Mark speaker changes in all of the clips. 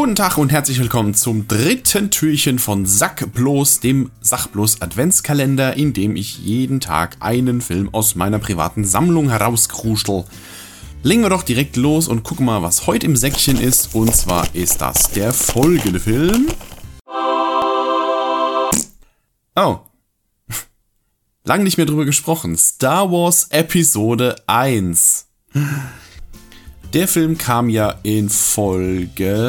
Speaker 1: Guten Tag und herzlich willkommen zum dritten Türchen von Sack bloß, dem Sachbloß Adventskalender, in dem ich jeden Tag einen Film aus meiner privaten Sammlung herauskruschel. Legen wir doch direkt los und gucken mal, was heute im Säckchen ist. Und zwar ist das der folgende Film. Oh. Lang nicht mehr drüber gesprochen. Star Wars Episode 1. Der Film kam ja in Folge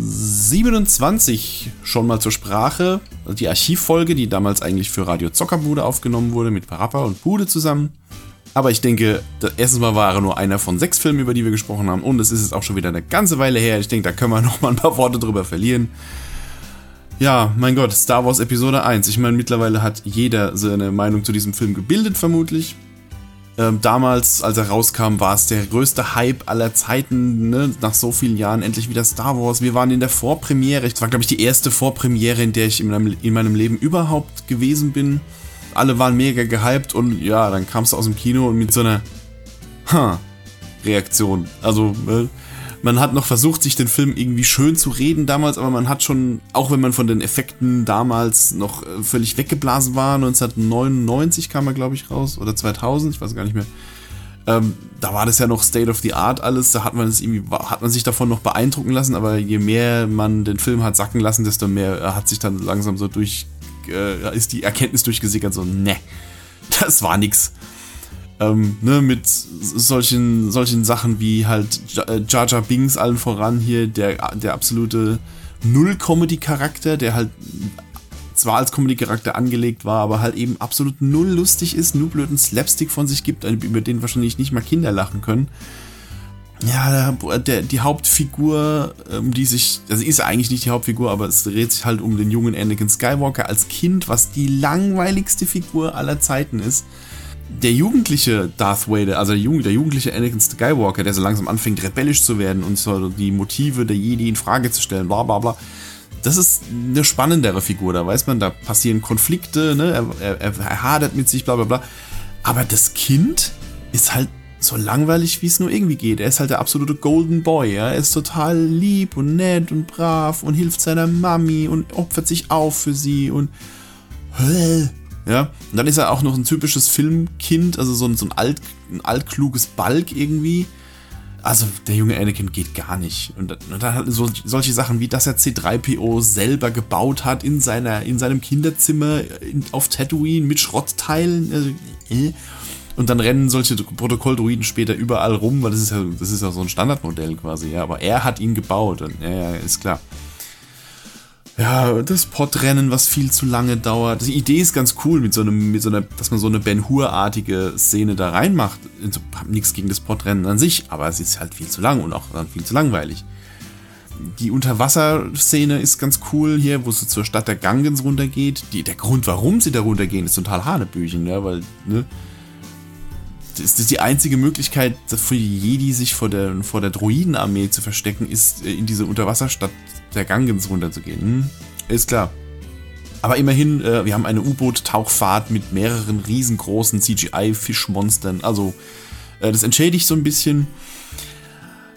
Speaker 1: 27 schon mal zur Sprache. Die Archivfolge, die damals eigentlich für Radio Zockerbude aufgenommen wurde, mit Parappa und Bude zusammen. Aber ich denke, erstens mal war er nur einer von sechs Filmen, über die wir gesprochen haben. Und es ist jetzt auch schon wieder eine ganze Weile her. Ich denke, da können wir noch mal ein paar Worte drüber verlieren. Ja, mein Gott, Star Wars Episode 1. Ich meine, mittlerweile hat jeder seine Meinung zu diesem Film gebildet, vermutlich. Ähm, damals, als er rauskam, war es der größte Hype aller Zeiten, ne? nach so vielen Jahren endlich wieder Star Wars. Wir waren in der Vorpremiere. Es war, glaube ich, die erste Vorpremiere, in der ich in meinem, in meinem Leben überhaupt gewesen bin. Alle waren mega gehypt und ja, dann kamst du aus dem Kino und mit so einer huh, Reaktion. Also, äh, man hat noch versucht, sich den Film irgendwie schön zu reden damals, aber man hat schon, auch wenn man von den Effekten damals noch äh, völlig weggeblasen war, 1999 kam er, glaube ich, raus, oder 2000, ich weiß gar nicht mehr. Ähm, da war das ja noch State of the Art alles, da hat man es irgendwie, hat man sich davon noch beeindrucken lassen, aber je mehr man den Film hat sacken lassen, desto mehr hat sich dann langsam so durch, äh, ist die Erkenntnis durchgesickert, so, ne, das war nix ähm, ne, mit solchen, solchen Sachen wie halt äh, Jar Jar Binks allen voran hier, der, der absolute Null-Comedy-Charakter, der halt zwar als Comedy-Charakter angelegt war, aber halt eben absolut null lustig ist, nur blöden Slapstick von sich gibt, über den wahrscheinlich nicht mal Kinder lachen können. Ja, der, der, die Hauptfigur, um die sich, also ist eigentlich nicht die Hauptfigur, aber es dreht sich halt um den jungen Anakin Skywalker als Kind, was die langweiligste Figur aller Zeiten ist der jugendliche Darth Vader, also der, Jugend, der, jugendliche Anakin Skywalker, der so langsam anfängt, rebellisch zu werden und so die Motive der Jedi in Frage zu stellen, bla bla bla. Das ist eine spannendere Figur, da weiß man, da passieren Konflikte, ne? er, er, er hadert mit sich, bla bla bla. Aber das Kind ist halt so langweilig, wie es nur irgendwie geht. Er ist halt der absolute Golden Boy, ja? er ist total lieb und nett und brav und hilft seiner Mami und opfert sich auf für sie und ja, und dann ist er auch noch ein typisches Filmkind, also so ein, so ein, alt, ein altkluges Balk irgendwie. Also der junge Anakin geht gar nicht. Und, und dann hat so, solche Sachen wie, dass er C3PO selber gebaut hat in, seiner, in seinem Kinderzimmer in, auf Tatooine mit Schrottteilen. Also, äh. Und dann rennen solche Protokolldruiden später überall rum, weil das ist ja, das ist ja so ein Standardmodell quasi, ja. Aber er hat ihn gebaut und ja, ja, ist klar ja, das Podrennen, was viel zu lange dauert. Die Idee ist ganz cool, mit so einem, mit so einer, dass man so eine Ben Hur-artige Szene da reinmacht. Ich hab nichts gegen das Podrennen an sich, aber es ist halt viel zu lang und auch viel zu langweilig. Die Unterwasserszene ist ganz cool hier, wo sie zur Stadt der Gangens runtergeht. Die, der Grund, warum sie da runtergehen, ist total Hanebüchen, ja, weil, ne, das ist die einzige Möglichkeit für die Jedi, sich vor der, vor der Druidenarmee zu verstecken, ist äh, in diese Unterwasserstadt der Gangens runterzugehen. Hm? Ist klar. Aber immerhin, äh, wir haben eine U-Boot-Tauchfahrt mit mehreren riesengroßen CGI-Fischmonstern. Also, äh, das entschädigt so ein bisschen.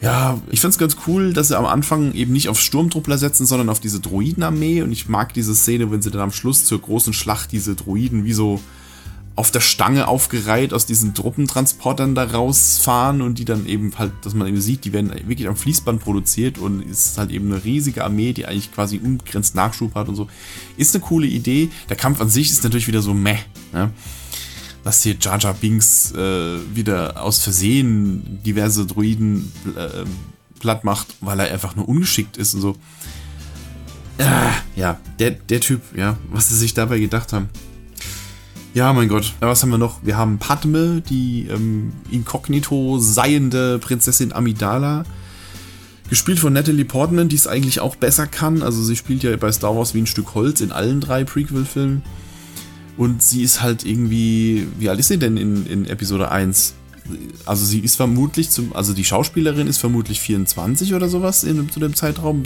Speaker 1: Ja, ich find's ganz cool, dass sie am Anfang eben nicht auf Sturmtruppler setzen, sondern auf diese Droidenarmee. Und ich mag diese Szene, wenn sie dann am Schluss zur großen Schlacht diese Droiden wie so auf der Stange aufgereiht aus diesen Truppentransportern da rausfahren und die dann eben halt, dass man eben sieht, die werden wirklich am Fließband produziert und ist halt eben eine riesige Armee, die eigentlich quasi unbegrenzt Nachschub hat und so. Ist eine coole Idee. Der Kampf an sich ist natürlich wieder so meh. Ne? Dass hier Jar Jar Binks äh, wieder aus Versehen diverse Druiden äh, platt macht, weil er einfach nur ungeschickt ist und so. Äh, ja, der, der Typ, ja, was sie sich dabei gedacht haben. Ja, mein Gott. Was haben wir noch? Wir haben Padme, die ähm, inkognito seiende Prinzessin Amidala. Gespielt von Natalie Portman, die es eigentlich auch besser kann. Also sie spielt ja bei Star Wars wie ein Stück Holz in allen drei Prequel-Filmen. Und sie ist halt irgendwie. Wie alt ist sie denn in, in Episode 1? Also sie ist vermutlich zum. Also die Schauspielerin ist vermutlich 24 oder sowas in, zu dem Zeitraum.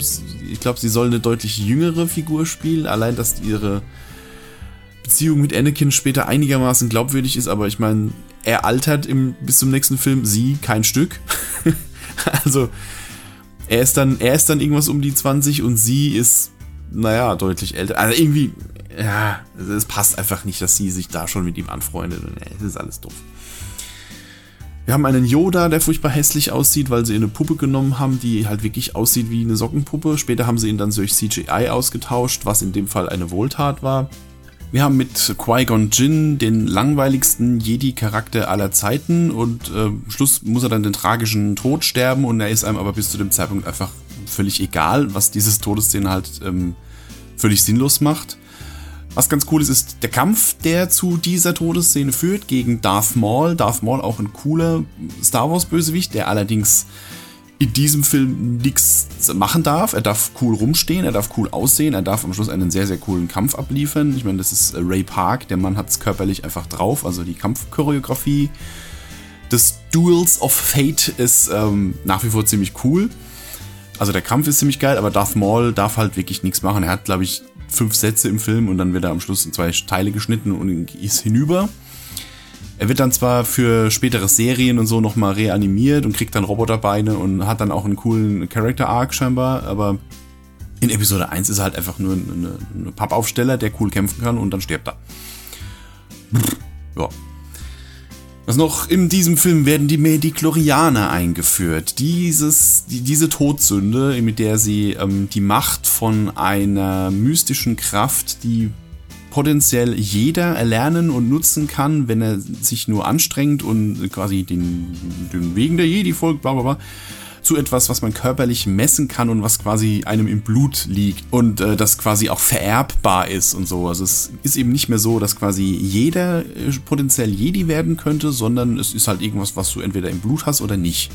Speaker 1: Ich glaube, sie soll eine deutlich jüngere Figur spielen. Allein, dass ihre Beziehung mit Anakin später einigermaßen glaubwürdig ist, aber ich meine, er altert im, bis zum nächsten Film, sie kein Stück. also, Er ist dann, er ist dann irgendwas um die 20 und sie ist, naja, deutlich älter. Also irgendwie, ja, es passt einfach nicht, dass sie sich da schon mit ihm anfreundet. Es ist alles doof. Wir haben einen Yoda, der furchtbar hässlich aussieht, weil sie eine Puppe genommen haben, die halt wirklich aussieht wie eine Sockenpuppe. Später haben sie ihn dann durch CGI ausgetauscht, was in dem Fall eine Wohltat war. Wir haben mit Qui-Gon Jinn den langweiligsten Jedi-Charakter aller Zeiten und äh, Schluss muss er dann den tragischen Tod sterben und er ist einem aber bis zu dem Zeitpunkt einfach völlig egal, was dieses Todesszene halt ähm, völlig sinnlos macht. Was ganz cool ist, ist der Kampf, der zu dieser Todesszene führt gegen Darth Maul. Darth Maul auch ein cooler Star Wars Bösewicht, der allerdings in diesem Film nichts machen darf. Er darf cool rumstehen, er darf cool aussehen, er darf am Schluss einen sehr, sehr coolen Kampf abliefern. Ich meine, das ist Ray Park, der Mann hat es körperlich einfach drauf, also die Kampfchoreografie des Duels of Fate ist ähm, nach wie vor ziemlich cool. Also der Kampf ist ziemlich geil, aber Darth Maul darf halt wirklich nichts machen. Er hat, glaube ich, fünf Sätze im Film und dann wird er am Schluss in zwei Teile geschnitten und ist hinüber. Er wird dann zwar für spätere Serien und so nochmal reanimiert und kriegt dann Roboterbeine und hat dann auch einen coolen Character Arc scheinbar, aber in Episode 1 ist er halt einfach nur eine, eine Pappaufsteller, der cool kämpfen kann und dann stirbt er. Ja. Was noch in diesem Film werden die Mediklorianer eingeführt. Dieses, die, diese Todsünde, mit der sie ähm, die Macht von einer mystischen Kraft, die potenziell jeder erlernen und nutzen kann, wenn er sich nur anstrengt und quasi den, den Wegen der Jedi folgt, bla bla bla, zu etwas, was man körperlich messen kann und was quasi einem im Blut liegt und äh, das quasi auch vererbbar ist und so. Also es ist eben nicht mehr so, dass quasi jeder äh, potenziell Jedi werden könnte, sondern es ist halt irgendwas, was du entweder im Blut hast oder nicht.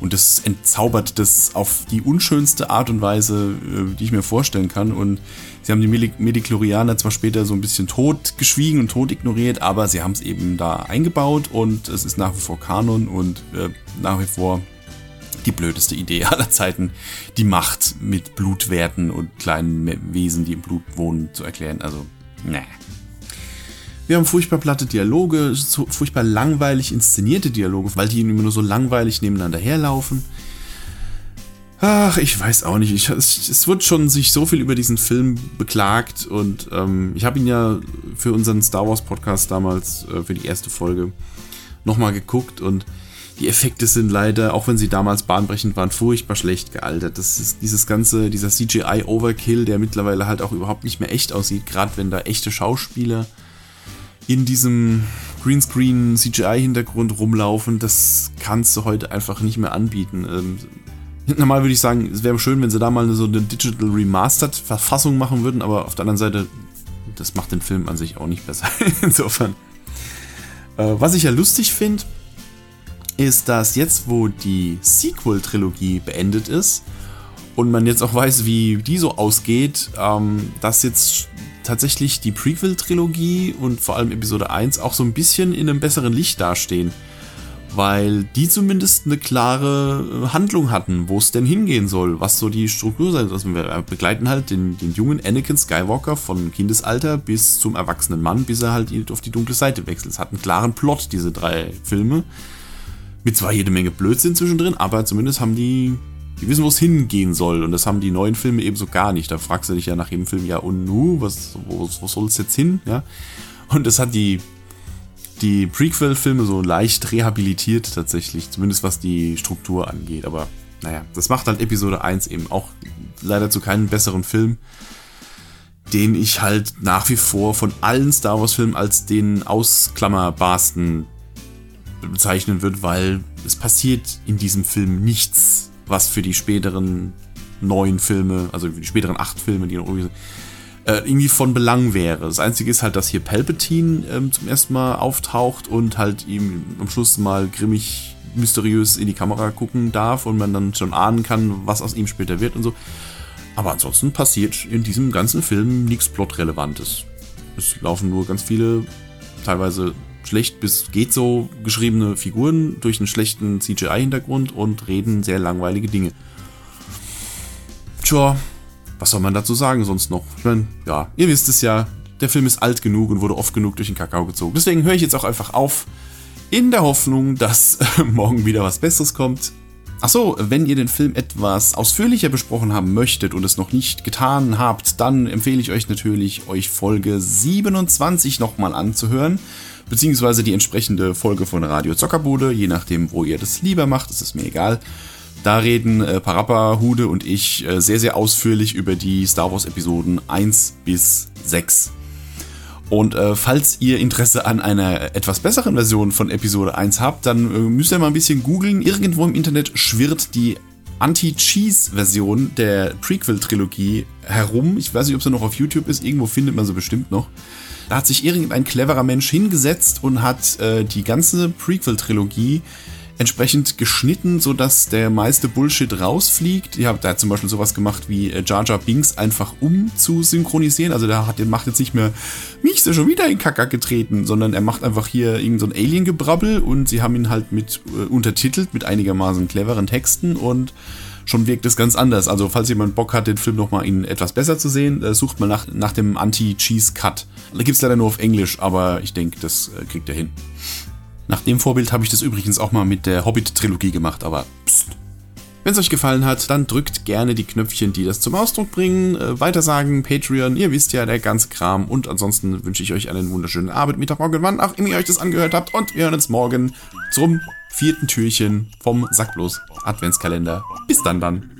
Speaker 1: Und das entzaubert das auf die unschönste Art und Weise, äh, die ich mir vorstellen kann. Und sie haben die Mediklorianer zwar später so ein bisschen tot geschwiegen und tot ignoriert, aber sie haben es eben da eingebaut und es ist nach wie vor Kanon und äh, nach wie vor die blödeste Idee aller Zeiten, die Macht mit Blutwerten und kleinen Wesen, die im Blut wohnen, zu erklären. Also, ne. Wir haben furchtbar platte Dialoge, furchtbar langweilig inszenierte Dialoge, weil die immer nur so langweilig nebeneinander herlaufen. Ach, ich weiß auch nicht. Ich, es, es wird schon sich so viel über diesen Film beklagt und ähm, ich habe ihn ja für unseren Star Wars Podcast damals, äh, für die erste Folge, nochmal geguckt und die Effekte sind leider, auch wenn sie damals bahnbrechend waren, furchtbar schlecht gealtert. Das ist dieses ganze, dieser CGI-Overkill, der mittlerweile halt auch überhaupt nicht mehr echt aussieht, gerade wenn da echte Schauspieler in diesem Greenscreen CGI-Hintergrund rumlaufen, das kannst du heute einfach nicht mehr anbieten. Ähm, normal würde ich sagen, es wäre schön, wenn sie da mal so eine Digital Remastered Verfassung machen würden, aber auf der anderen Seite, das macht den Film an sich auch nicht besser. Insofern. Äh, was ich ja lustig finde, ist, dass jetzt, wo die Sequel-Trilogie beendet ist und man jetzt auch weiß, wie die so ausgeht, ähm, dass jetzt tatsächlich die Prequel-Trilogie und vor allem Episode 1 auch so ein bisschen in einem besseren Licht dastehen. Weil die zumindest eine klare äh, Handlung hatten, wo es denn hingehen soll, was so die Struktur sein soll. Also wir begleiten halt den, den jungen Anakin Skywalker von Kindesalter bis zum erwachsenen Mann, bis er halt auf die dunkle Seite wechselt. Es hat einen klaren Plot, diese drei Filme. Mit zwar jede Menge Blödsinn zwischendrin, aber zumindest haben die die wissen, wo es hingehen soll. Und das haben die neuen Filme ebenso gar nicht. Da fragst du dich ja nach jedem Film, ja, und nu, was, wo, wo soll es jetzt hin? Ja. Und das hat die, die Prequel-Filme so leicht rehabilitiert tatsächlich, zumindest was die Struktur angeht. Aber naja, das macht halt Episode 1 eben auch leider zu keinem besseren Film, den ich halt nach wie vor von allen Star Wars-Filmen als den ausklammerbarsten bezeichnen würde, weil es passiert in diesem Film nichts was für die späteren neun Filme, also die späteren acht Filme, die noch irgendwie sind, äh, irgendwie von Belang wäre. Das Einzige ist halt, dass hier Palpatine ähm, zum ersten Mal auftaucht und halt ihm am Schluss mal grimmig, mysteriös in die Kamera gucken darf und man dann schon ahnen kann, was aus ihm später wird und so. Aber ansonsten passiert in diesem ganzen Film nichts Plotrelevantes. Es laufen nur ganz viele, teilweise schlecht bis geht so geschriebene Figuren durch einen schlechten CGI-Hintergrund und reden sehr langweilige Dinge. Tja, was soll man dazu sagen sonst noch? Ich meine, ja, ihr wisst es ja, der Film ist alt genug und wurde oft genug durch den Kakao gezogen. Deswegen höre ich jetzt auch einfach auf, in der Hoffnung, dass morgen wieder was Besseres kommt. Achso, wenn ihr den Film etwas ausführlicher besprochen haben möchtet und es noch nicht getan habt, dann empfehle ich euch natürlich, euch Folge 27 nochmal anzuhören beziehungsweise die entsprechende Folge von Radio Zockerbude, je nachdem, wo ihr das lieber macht, ist es mir egal. Da reden äh, Parappa, Hude und ich äh, sehr, sehr ausführlich über die Star Wars Episoden 1 bis 6. Und äh, falls ihr Interesse an einer etwas besseren Version von Episode 1 habt, dann äh, müsst ihr mal ein bisschen googeln. Irgendwo im Internet schwirrt die Anti-Cheese-Version der Prequel-Trilogie herum. Ich weiß nicht, ob sie noch auf YouTube ist. Irgendwo findet man sie bestimmt noch. Da hat sich irgendein cleverer Mensch hingesetzt und hat äh, die ganze Prequel-Trilogie entsprechend geschnitten, sodass der meiste Bullshit rausfliegt. Ja, da hat zum Beispiel sowas gemacht wie äh, Jar Jar Binks einfach um zu synchronisieren. Also der hat, macht jetzt nicht mehr, mich ist er schon wieder in Kacker getreten, sondern er macht einfach hier irgend so Alien-Gebrabbel und sie haben ihn halt mit äh, untertitelt mit einigermaßen cleveren Texten und schon wirkt es ganz anders. Also falls jemand Bock hat, den Film nochmal in etwas besser zu sehen, äh, sucht mal nach, nach dem Anti-Cheese-Cut. Da gibt es leider nur auf Englisch, aber ich denke, das äh, kriegt er hin. Nach dem Vorbild habe ich das übrigens auch mal mit der Hobbit-Trilogie gemacht, aber pst. Wenn es euch gefallen hat, dann drückt gerne die Knöpfchen, die das zum Ausdruck bringen. Äh, weitersagen, Patreon, ihr wisst ja, der ganze Kram. Und ansonsten wünsche ich euch einen wunderschönen Abend, Mittag, Morgen, wann auch immer ihr euch das angehört habt. Und wir hören uns morgen zum vierten Türchen vom Sackblos Adventskalender. Bis dann dann.